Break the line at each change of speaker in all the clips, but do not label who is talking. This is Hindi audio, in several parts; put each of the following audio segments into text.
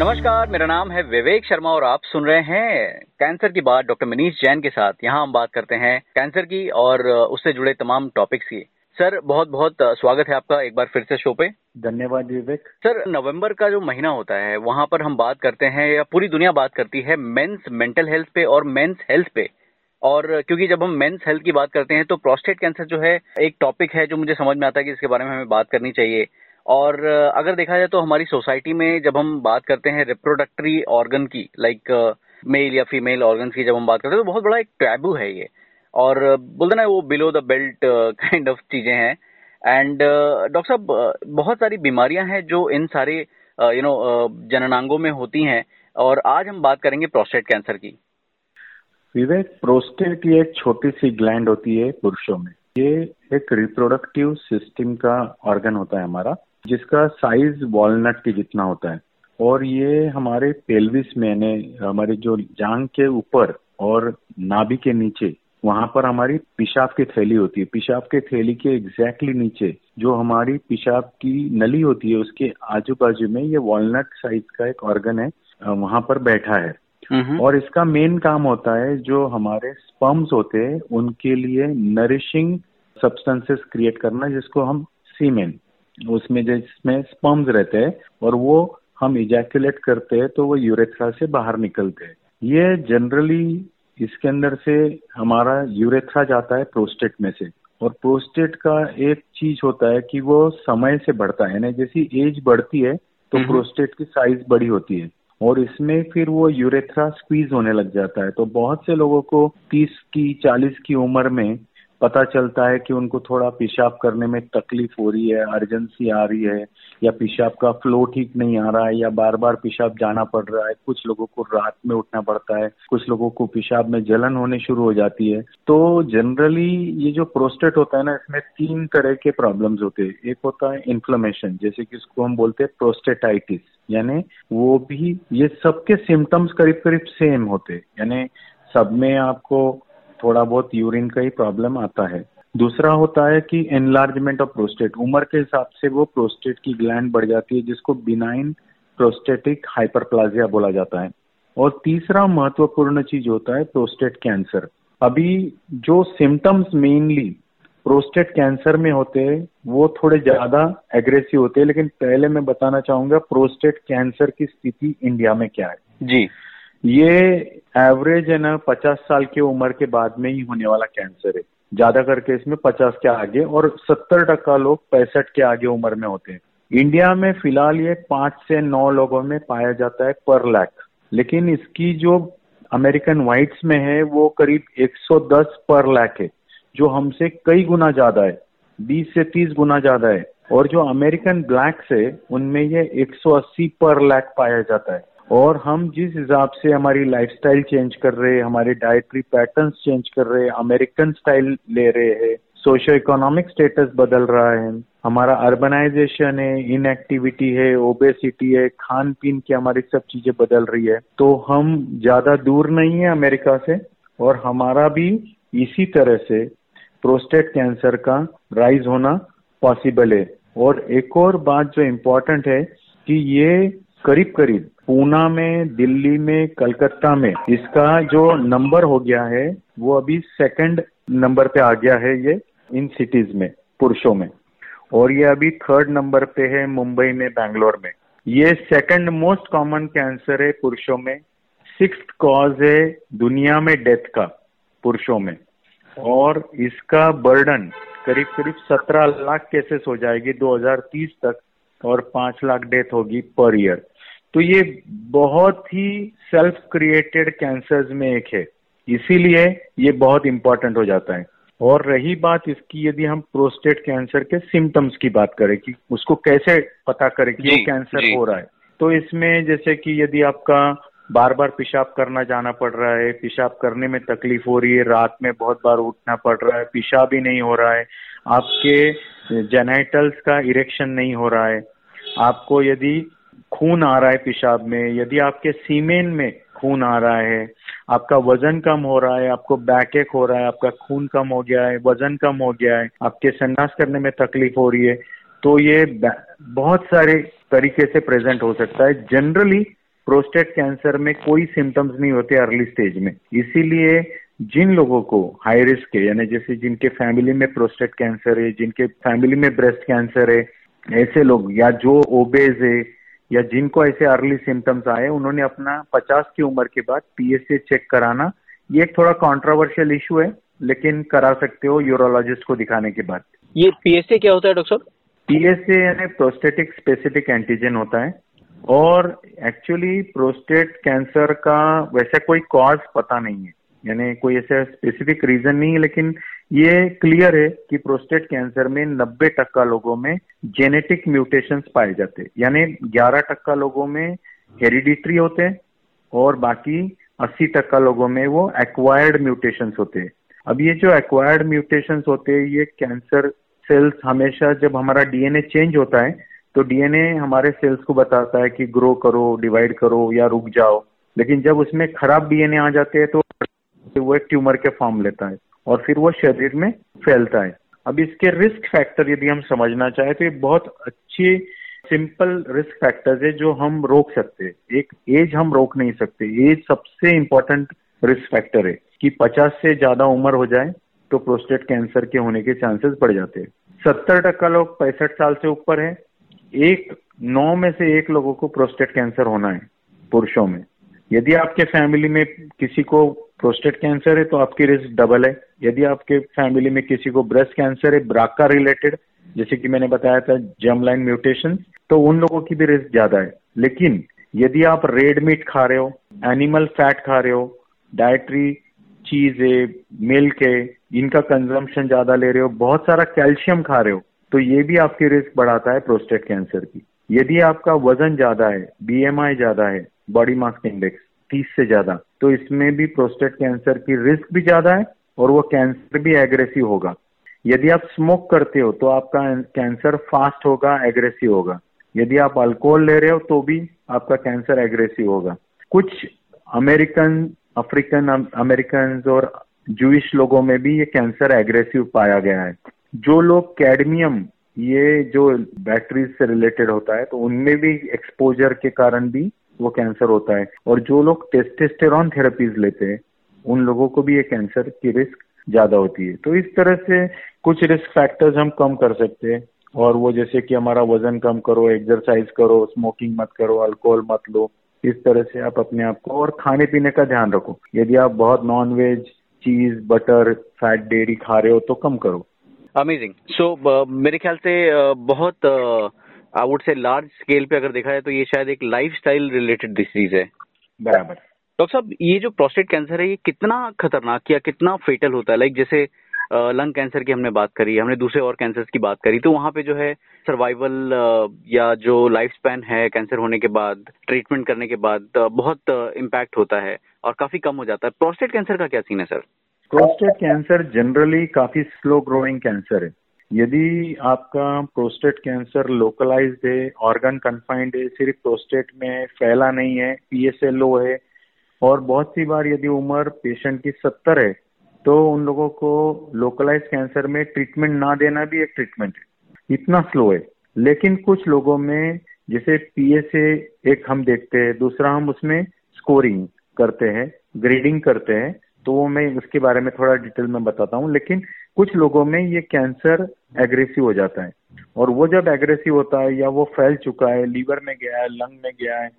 नमस्कार मेरा नाम है विवेक शर्मा और आप सुन रहे हैं कैंसर की बात डॉक्टर मनीष जैन के साथ। यहाँ हम बात करते हैं कैंसर की और उससे जुड़े तमाम टॉपिक्स की। सर बहुत बहुत स्वागत है आपका एक बार फिर से शो पे।
धन्यवाद विवेक।
सर नवंबर का जो महीना होता है वहाँ पर हम बात करते हैं या पूरी दुनिया बात करती है मेंस मेंटल हेल्थ पे और मेंस हेल्थ पे। और क्योंकि जब हम मेंस हेल्थ की बात करते हैं तो प्रोस्टेट कैंसर जो है एक टॉपिक है जो मुझे समझ में आता है कि इसके बारे में हमें बात करनी चाहिए। और अगर देखा जाए तो हमारी सोसाइटी में जब हम बात करते हैं रिप्रोडक्टरी ऑर्गन की लाइक मेल या फीमेल ऑर्गन की जब हम बात करते हैं तो बहुत बड़ा एक टैबू है ये। और बोलते ना वो below the belt kind of चीज़ें हैं। एंड डॉक्टर साहब बहुत सारी बीमारियाँ हैं जो इन सारे यू नो जननांगों में होती हैं। और आज हम बात करेंगे प्रोस्टेट कैंसर की।
विवेक प्रोस्टेट ये एक छोटी सी ग्लैंड होती है पुरुषों में। ये एक रिप्रोडक्टिव सिस्टम का ऑर्गन होता है हमारा। जिसका साइज़ वॉलनट के जितना होता है। और ये हमारे पेल्विस में यानी हमारे जो जांग के ऊपर और नाभि के नीचे वहाँ पर हमारी पेशाब की थैली होती है। पेशाब के थैली के एग्जैक्टली नीचे जो हमारी पेशाब की नली होती है उसके आजू बाजू में ये वॉलनट साइज़ का एक ऑर्गन है वहाँ पर बैठा है। और इसका मेन काम होता है जो हमारे स्पम्स होते हैं उनके लिए नरिशिंग सब्सटेंसेस क्रिएट करना जिसको हम सीमेन उसमें जिसमें स्पम्स रहते हैं और वो हम इजैकुलेट करते हैं तो वो यूरेथ्रा से बाहर निकलते हैं। ये जनरली इसके अंदर से हमारा यूरेथ्रा जाता है प्रोस्टेट में से। और प्रोस्टेट का एक चीज़ होता है कि वो समय से बढ़ता है यानी जैसी एज बढ़ती है तो प्रोस्टेट की साइज़ बड़ी होती है। और इसमें फिर वो यूरेथ्रा स्क्वीज होने लग जाता है। तो बहुत से लोगों को 30 की 40 की उम्र में पता चलता है कि उनको थोड़ा पेशाब करने में तकलीफ़ हो रही है, अर्जेंसी आ रही है, या पेशाब का फ्लो ठीक नहीं आ रहा है, या बार बार पेशाब जाना पड़ रहा है, कुछ लोगों को रात में उठना पड़ता है, कुछ लोगों को पेशाब में जलन होने शुरू हो जाती है। तो जनरली ये जो प्रोस्टेट होता है ना, इसमें तीन तरह के प्रॉब्लम्स होते हैं। एक होता है इन्फ्लोमेशन जैसे कि इसको हम बोलते हैं प्रोस्टेटाइटिस यानी वो भी ये सबके सिम्टम्स करीब करीब सेम होते यानी सब में आपको थोड़ा बहुत यूरिन का ही प्रॉब्लम आता है। दूसरा होता है कि एनलार्जमेंट ऑफ़ प्रोस्टेट उम्र के हिसाब से वो प्रोस्टेट की ग्लैंड बढ़ जाती है, जिसको बिनाइन प्रोस्टेटिक हाइपरप्लाजिया बोला जाता है। और तीसरा महत्वपूर्ण चीज़ होता है प्रोस्टेट कैंसर अभी जो सिम्टम्स मेनली प्रोस्टेट कैंसर में होते हैं, वो थोड़े ज़्यादा एग्रेसिव होते हैं, लेकिन पहले मैं बताना चाहूँगा प्रोस्टेट कैंसर की स्थिति इंडिया में क्या है।
जी।
ये एवरेज है ना, पचास साल की उम्र के बाद में ही होने वाला कैंसर है। ज़्यादा करके इसमें पचास के आगे और सत्तर टक्का लोग पैंसठ के आगे उम्र में होते हैं। इंडिया में फ़िलहाल ये पाँच से नौ लोगों में पाया जाता है पर लैख। लेकिन इसकी जो अमेरिकन व्हाइट्स में है, वो करीब 110 पर लैख है, जो हमसे कई गुना ज़्यादा है। 20 से 30 गुना ज़्यादा है। और जो अमेरिकन ब्लैक्स है, उनमें ये 180 पर लैख पाया जाता है। और हम जिस हिसाब से हमारी लाइफस्टाइल चेंज कर रहे हैं, हमारे डाइटरी पैटर्न्स चेंज कर रहे हैं अमेरिकन स्टाइल ले रहे हैं सोशो इकोनॉमिक स्टेटस बदल रहा है, हमारा अर्बनाइजेशन है इनएक्टिविटी है ओबेसिटी है खान पीन की हमारी सब चीज़ें बदल रही है तो हम ज़्यादा दूर नहीं है अमेरिका से और हमारा भी इसी तरह से प्रोस्टेट कैंसर का राइज होना पॉसिबल है। और एक और बात जो इम्पोर्टेंट है कि ये करीब करीब पूना में, दिल्ली में, कलकत्ता में, इसका जो नंबर हो गया है, वो अभी सेकंड नंबर पे आ गया है ये, इन सिटीज़ में, पुरुषों में। और ये अभी थर्ड नंबर पे है मुंबई में, बैंगलोर में। ये सेकंड मोस्ट कॉमन कैंसर है पुरुषों में। सिक्स कॉज है दुनिया में डेथ का, पुरुषों में। और इसका बर्डन करीब करीब सत्रह लाख केसेस हो जाएगी 2030 तक, और पाँच लाख डेथ होगी पर ईयर तो ये बहुत ही सेल्फ क्रिएटेड कैंसर्स में एक है। इसीलिए ये बहुत इंपॉर्टेंट हो जाता है। और रही बात इसकी यदि हम प्रोस्टेट कैंसर के सिम्टम्स की बात करें कि उसको कैसे पता करें कि वो कैंसर हो रहा है तो इसमें जैसे कि यदि आपका बार बार पेशाब करना जाना पड़ रहा है पेशाब करने में तकलीफ़ हो रही है रात में बहुत बार उठना पड़ रहा है पेशाब ही नहीं हो रहा है आपके जेनाइटल्स का इरेक्शन नहीं हो रहा है आपको यदि खून आ रहा है पेशाब में, यदि आपके सीमेन में खून आ रहा है, आपका वज़न कम हो रहा है, आपको बैक एक हो रहा है, आपका खून कम हो गया है, वज़न कम हो गया है, आपके संडास करने में तकलीफ़ हो रही है तो ये बहुत सारे तरीके से प्रेजेंट हो सकता है। जनरली प्रोस्टेट कैंसर में कोई सिम्टम्स नहीं होते अर्ली स्टेज में। इसीलिए जिन लोगों को हाई रिस्क है यानी जैसे जिनके फैमिली में प्रोस्टेट कैंसर है, जिनके फैमिली में ब्रेस्ट कैंसर है, ऐसे लोग या जो ओबेज है या जिनको ऐसे अर्ली सिम्टम्स आए उन्होंने अपना 50 की उम्र के बाद पीएसए चेक कराना। ये एक थोड़ा कॉन्ट्रोवर्शियल इशू है लेकिन करा सकते हो यूरोलॉजिस्ट को दिखाने के बाद।
ये पीएसए क्या होता है डॉक्टर साहब
पीएसए यानी प्रोस्टेटिक स्पेसिफिक एंटीजन होता है। और एक्चुअली प्रोस्टेट कैंसर का वैसे कोई कॉज पता नहीं है। यानी कोई ऐसा स्पेसिफिक रीजन नहीं है, लेकिन ये क्लियर है कि प्रोस्टेट कैंसर में 90 टक्का लोगों में जेनेटिक म्यूटेशन पाए जाते हैं। यानी 11 टक्का लोगों में हेरिडिटरी होते हैं और बाकी 80 टक्का लोगों में वो एक्वायर्ड म्यूटेशन होते हैं। अब ये जो एक्वायर्ड म्यूटेशन होते हैं, ये कैंसर सेल्स हमेशा जब हमारा डीएनए चेंज होता है तो डीएनए हमारे सेल्स को बताता है कि ग्रो करो डिवाइड करो या रुक जाओ। लेकिन जब उसमें खराब डीएनए आ जाते हैं तो वो एक ट्यूमर के फॉर्म लेता है और फिर वो शरीर में फैलता है। अब इसके रिस्क फैक्टर यदि हम समझना चाहें तो ये बहुत अच्छी सिंपल रिस्क फैक्टर्स है जो हम रोक सकते हैं। एक एज हम रोक नहीं सकते। एज सबसे इंपॉर्टेंट रिस्क फैक्टर है कि 50 से ज़्यादा उम्र हो जाए तो प्रोस्टेट कैंसर के होने के चांसेस बढ़ जाते हैं। सत्तर टक्का लोग पैंसठ साल से ऊपर है। एक, नौ में से एक लोगों को प्रोस्टेट कैंसर होना है, पुरुषों में। यदि आपके फैमिली में किसी को प्रोस्टेट कैंसर है तो आपकी रिस्क डबल है। यदि आपके फैमिली में किसी को ब्रेस्ट कैंसर है ब्राका रिलेटेड जैसे कि मैंने बताया था जर्म लाइन म्यूटेशन तो उन लोगों की भी रिस्क ज़्यादा है। लेकिन यदि आप रेड मीट खा रहे हो एनिमल फैट खा रहे हो डायट्री चीज़ है मिल्क है, इनका कंजम्पशन ज़्यादा ले रहे हो, बहुत सारा कैल्शियम खा रहे हो तो ये भी आपकी रिस्क बढ़ाता है प्रोस्टेट कैंसर की। यदि आपका वज़न ज़्यादा है बीएमआई ज़्यादा है बॉडी मास इंडेक्स तीस से ज़्यादा तो इसमें भी प्रोस्टेट कैंसर की रिस्क भी ज़्यादा है और वो कैंसर भी एग्रेसिव होगा। यदि आप स्मोक करते हो तो आपका कैंसर फास्ट होगा एग्रेसिव होगा। यदि आप अल्कोहल ले रहे हो तो भी आपका कैंसर एग्रेसिव होगा। कुछ अमेरिकन अफ्रीकन अमेरिकन और जूश लोगों में भी ये कैंसर एग्रेसिव पाया गया है। जो लोग कैडमियम ये जो बैटरीज से रिलेटेड होता है तो उनमें भी एक्सपोजर के कारण भी वो कैंसर होता है। और जो लोग टेस्टेस्टेरॉन थेरेपीज लेते हैं, उन लोगों को भी ये कैंसर की रिस्क ज़्यादा होती है। तो इस तरह से कुछ रिस्क फैक्टर्स हम कम कर सकते हैं। और वो जैसे कि हमारा वज़न कम करो एक्सरसाइज करो स्मोकिंग मत करो अल्कोहल मत लो, इस तरह से आप अपने आप को और खाने पीने का ध्यान रखो। यदि आप बहुत non veg cheese butter fat dairy खा रहे हो तो कम करो।
अमेजिंग सो so, uh, मेरे ख्याल से uh, बहुत I would say large scale पे अगर देखा जाए तो ये शायद एक लाइफ स्टाइल रिलेटेड डिसीज है।
बराबर।
डॉक्टर साहब ये जो प्रोस्टेट कैंसर है ये कितना खतरनाक या कितना फेटल होता है? लाइक जैसे लंग कैंसर की हमने बात करी हमने दूसरे और कैंसर की बात करी तो वहाँ पे जो है सर्वाइवल या जो लाइफ स्पैन है कैंसर होने के बाद ट्रीटमेंट करने के बाद बहुत इम्पैक्ट होता है और काफ़ी कम हो जाता है। प्रोस्टेट कैंसर का क्या सीन है सर
प्रोस्टेट कैंसर जनरली काफ़ी स्लो ग्रोइंग कैंसर है। यदि आपका प्रोस्टेट कैंसर लोकलाइज्ड है ऑर्गन कन्फाइंड है, सिर्फ़ प्रोस्टेट में फैला नहीं है पीएसएलओ है, और बहुत सी बार यदि उम्र पेशेंट की सत्तर है तो उन लोगों को लोकलाइज कैंसर में ट्रीटमेंट ना देना भी एक ट्रीटमेंट है। इतना स्लो है। लेकिन कुछ लोगों में जैसे पीएसए एक हम देखते हैं, दूसरा हम उसमें स्कोरिंग करते हैं ग्रेडिंग करते हैं तो वो मैं उसके बारे में थोड़ा डिटेल में बताता हूँ। लेकिन कुछ लोगों में ये कैंसर एग्रेसिव हो जाता है। और वो जब एग्रेसिव होता है या वो फैल चुका है, लीवर में गया है, लंग में गया है,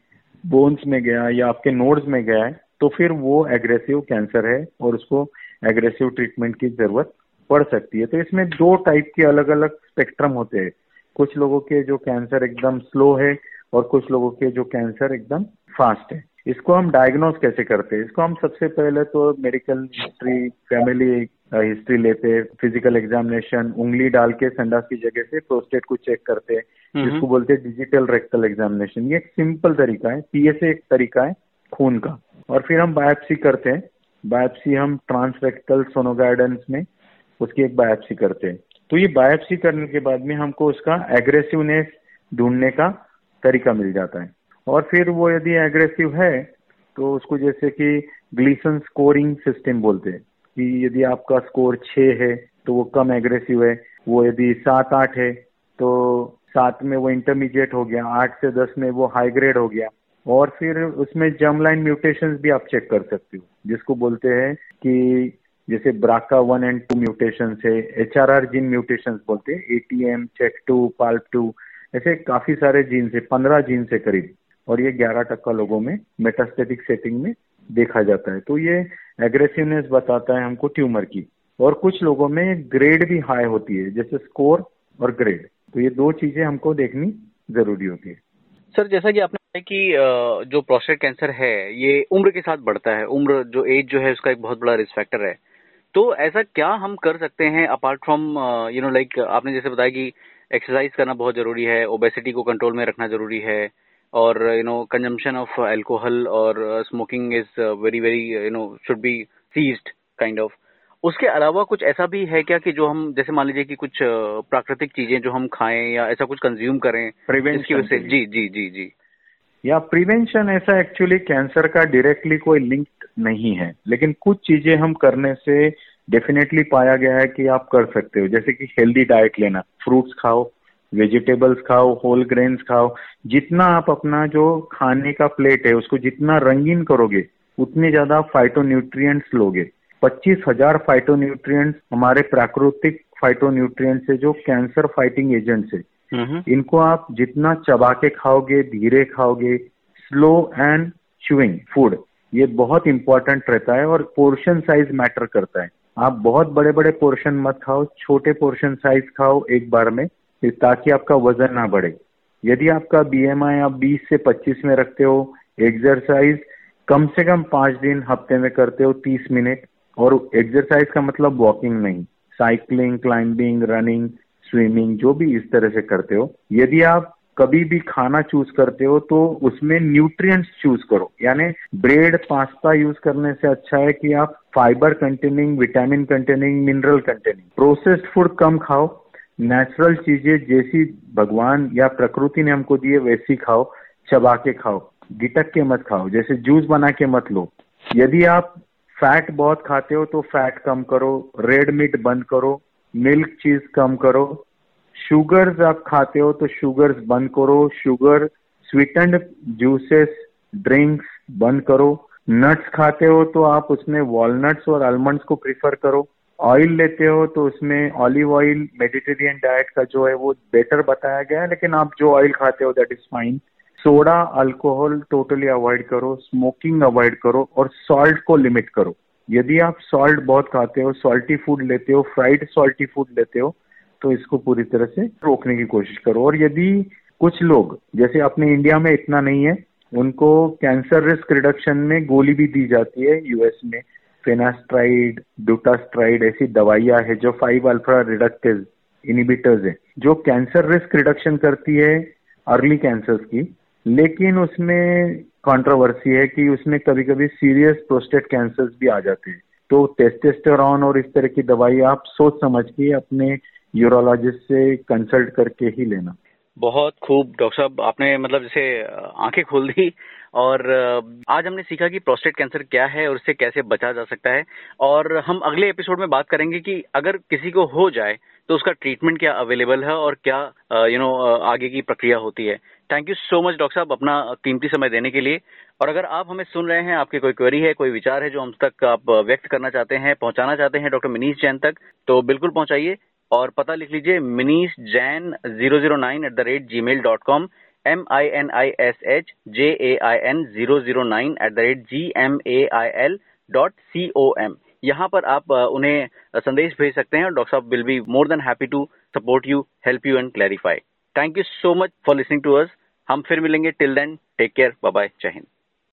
बोन्स में गया है या आपके नोड्स में गया है तो फिर वो एग्रेसिव कैंसर है और उसको एग्रेसिव ट्रीटमेंट की ज़रूरत पड़ सकती है। तो इसमें दो टाइप के अलग अलग स्पेक्ट्रम होते हैं। कुछ लोगों के जो कैंसर एकदम स्लो है और कुछ लोगों के जो कैंसर एकदम फास्ट है। इसको हम डायग्नोज कैसे करते हैं? इसको हम सबसे पहले तो मेडिकल हिस्ट्री फैमिली हिस्ट्री लेते फ़िज़िकल एग्जामिनेशन उंगली डाल के संडास की जगह से प्रोस्टेट को चेक करते हैं हम्म। जिसको बोलते हैं डिजिटल रेक्टल एग्जामिनेशन ये एक सिंपल तरीका है पीएसए एक तरीका है खून का। और फिर हम बायोप्सी करते हैं। बायोप्सी हम ट्रांसरेक्टल सोनोगाइडेंस में उसकी एक बायोप्सी करते हैं। तो ये बायोप्सी करने के बाद में हमको उसका एग्रेसिवनेस ढूँढने का तरीका मिल जाता है। और फिर वो यदि एग्रेसिव है तो उसको जैसे कि ग्लीसन स्कोरिंग सिस्टम बोलते हैं, कि यदि आपका स्कोर छः है तो वो कम एग्रेसिव है, वो यदि सात आठ है तो सात में वो इंटरमीडिएट हो गया, आठ से दस में वो हाई ग्रेड हो गया, और फिर उसमें जर्म लाइन म्यूटेशन भी आप चेक कर सकते हो, जिसको बोलते हैं कि जैसे BRCA one and two mutation है H R R gene mutation बोलते हैं A T M CHEK two PALB two ऐसे काफ़ी सारे जीन्स है, पंद्रह जीन्स है करीब। और ये ग्यारह टक्का लोगों में मेटास्टेटिक सेटिंग में देखा जाता है। तो ये एग्रेसिवनेस बताता है हमको ट्यूमर की। और कुछ लोगों में ग्रेड भी हाई होती है, जैसे स्कोर और ग्रेड तो ये दो चीज़ें हमको देखनी ज़रूरी होती है।
सर, जैसा कि आपने कि जो प्रोस्टेट कैंसर है, ये उम्र के साथ बढ़ता है। उम्र, जो एज जो है, उसका एक बहुत बड़ा रिस्क फैक्टर है। तो ऐसा क्या हम कर सकते हैं apart from you know like आपने जैसे बताया कि एक्सरसाइज करना बहुत ज़रूरी है ओबेसिटी को कंट्रोल में रखना ज़रूरी है। और you know consumption of alcohol और smoking is very very you know should be ceased kind of उसके अलावा कुछ ऐसा भी है क्या कि जो हम जैसे मान लीजिए कि कुछ प्राकृतिक चीज़ें जो हम खाएँ या ऐसा कुछ कंज्यूम करें
प्रिवेंशन वजह
से जी जी जी जी।
या प्रिवेंशन ऐसा एक्चुअली कैंसर का डायरेक्टली कोई लिंक नहीं है। लेकिन कुछ चीज़ें हम करने से डेफिनेटली पाया गया है कि आप कर सकते हो। जैसे कि हेल्दी डाइट लेना। फ्रूट्स खाओ वेजिटेबल्स खाओ होल ग्रेन्स खाओ जितना आप अपना जो खाने का प्लेट है उसको जितना रंगीन करोगे उतने ज़्यादा फाइटोन्यूट्रिएंट्स लोगे। पच्चीस हज़ार फाइटोन्यूट्रिएंट्स हमारे प्राकृतिक फाइटोन्यूट्रिएंट्स है जो कैंसर फाइटिंग एजेंट्स है इनको आप जितना चबा के खाओगे धीरे खाओगे स्लो एंड चुइंग फ़ूड ये बहुत इंपॉर्टेंट रहता है और पोर्शन साइज़ मैटर करता है। आप बहुत बड़े बड़े पोर्शन मत खाओ छोटे पोर्शन साइज़ खाओ एक बार में ताकि आपका वज़न ना बढ़े। यदि आपका बीएमआई आप 20 से 25 में रखते हो एक्सरसाइज कम से कम पाँच दिन हफ़्ते में करते हो 30 मिनट, और एक्सरसाइज का मतलब वॉकिंग नहीं साइकिलिंग क्लाइंबिंग रनिंग स्विमिंग जो भी इस तरह से करते हो। यदि आप कभी भी खाना चूज़ करते हो तो उसमें न्यूट्रिएंट्स चूज़ करो। यानी ब्रेड पास्ता यूज़ करने से अच्छा है कि आप fibre containing vitamin containing mineral containing processed food कम खाओ नेचुरल चीज़ें जैसी भगवान या प्रकृति ने हमको दिए, वैसी खाओ, चबा के खाओ, गिटक के मत खाओ, जैसे जूस बना के मत लो। यदि आप फैट बहुत खाते हो तो फैट कम करो रेड मीट बंद करो मिल्क चीज़ कम करो। शुगर्स आप खाते हो तो शुगर्स बंद करो शुगर स्वीटेंड जूसेस ड्रिंक्स बंद करो। नट्स खाते हो तो आप उसमें वॉलनट्स और आलमंड्स को प्रीफर करो। ऑयल लेते हो तो उसमें ऑलिव ऑयल मेडिटेरियन डाइट का जो है वो बेटर बताया गया है, लेकिन आप जो ऑयल खाते हो that is fine soda alcohol totally avoid करो स्मोकिंग अवॉइड करो और सॉल्ट को लिमिट करो। यदि आप सॉल्ट बहुत खाते हो सॉल्टी फ़ूड लेते हो फ्राइड सॉल्टी फ़ूड लेते हो तो इसको पूरी तरह से रोकने की कोशिश करो। और यदि कुछ लोग, जैसे अपने इंडिया में इतना नहीं है, उनको कैंसर रिस्क रिडक्शन में गोली भी दी जाती है यूएस में। फेनास्ट्राइड डूटास्ट्राइड ऐसी दवाइयाँ है जो फाइव अल्फ़ा रिडक्टिव इनिबिटर्स है, जो कैंसर रिस्क रिडक्शन करती है अर्ली कैंसर की, लेकिन उसमें कंट्रोवर्सी है कि उसमें कभी कभी सीरियस प्रोस्टेट कैंसर भी आ जाते हैं। तो टेस्टेस्टेरॉन और इस तरह की दवाई आप सोच समझ के अपने यूरोलॉजिस्ट से कंसल्ट करके ही लेना।
बहुत खूब, डॉक्टर साहब, आपने मतलब जैसे आँखें खोल दी और आज हमने सीखा कि प्रोस्टेट कैंसर क्या है और उससे कैसे बचा जा सकता है। और हम अगले एपिसोड में बात करेंगे कि अगर किसी को हो जाए तो उसका ट्रीटमेंट क्या अवेलेबल है और क्या यू नो आगे की प्रक्रिया होती है। Thank you so much doctor साहब, अपना कीमती समय देने के लिए। और अगर आप हमें सुन रहे हैं, आपकी कोई क्वेरी है, कोई विचार है जो हम तक आप व्यक्त करना चाहते हैं, पहुंचाना चाहते हैं डॉक्टर मिनीश जैन तक तो बिल्कुल पहुंचाइए। और पता लिख लीजिए Minish Jain zero zero nine at the rate Gmail dot com M I N I S H J A I N zero zero nine at the rate G M A I L dot C O M यहाँ पर आप उन्हें संदेश भेज सकते हैं डॉक्टर साहब will be more than happy to support you help you and clarify thank you so much for listening to us हम फिर मिलेंगे. Till then take care bye जय हिंद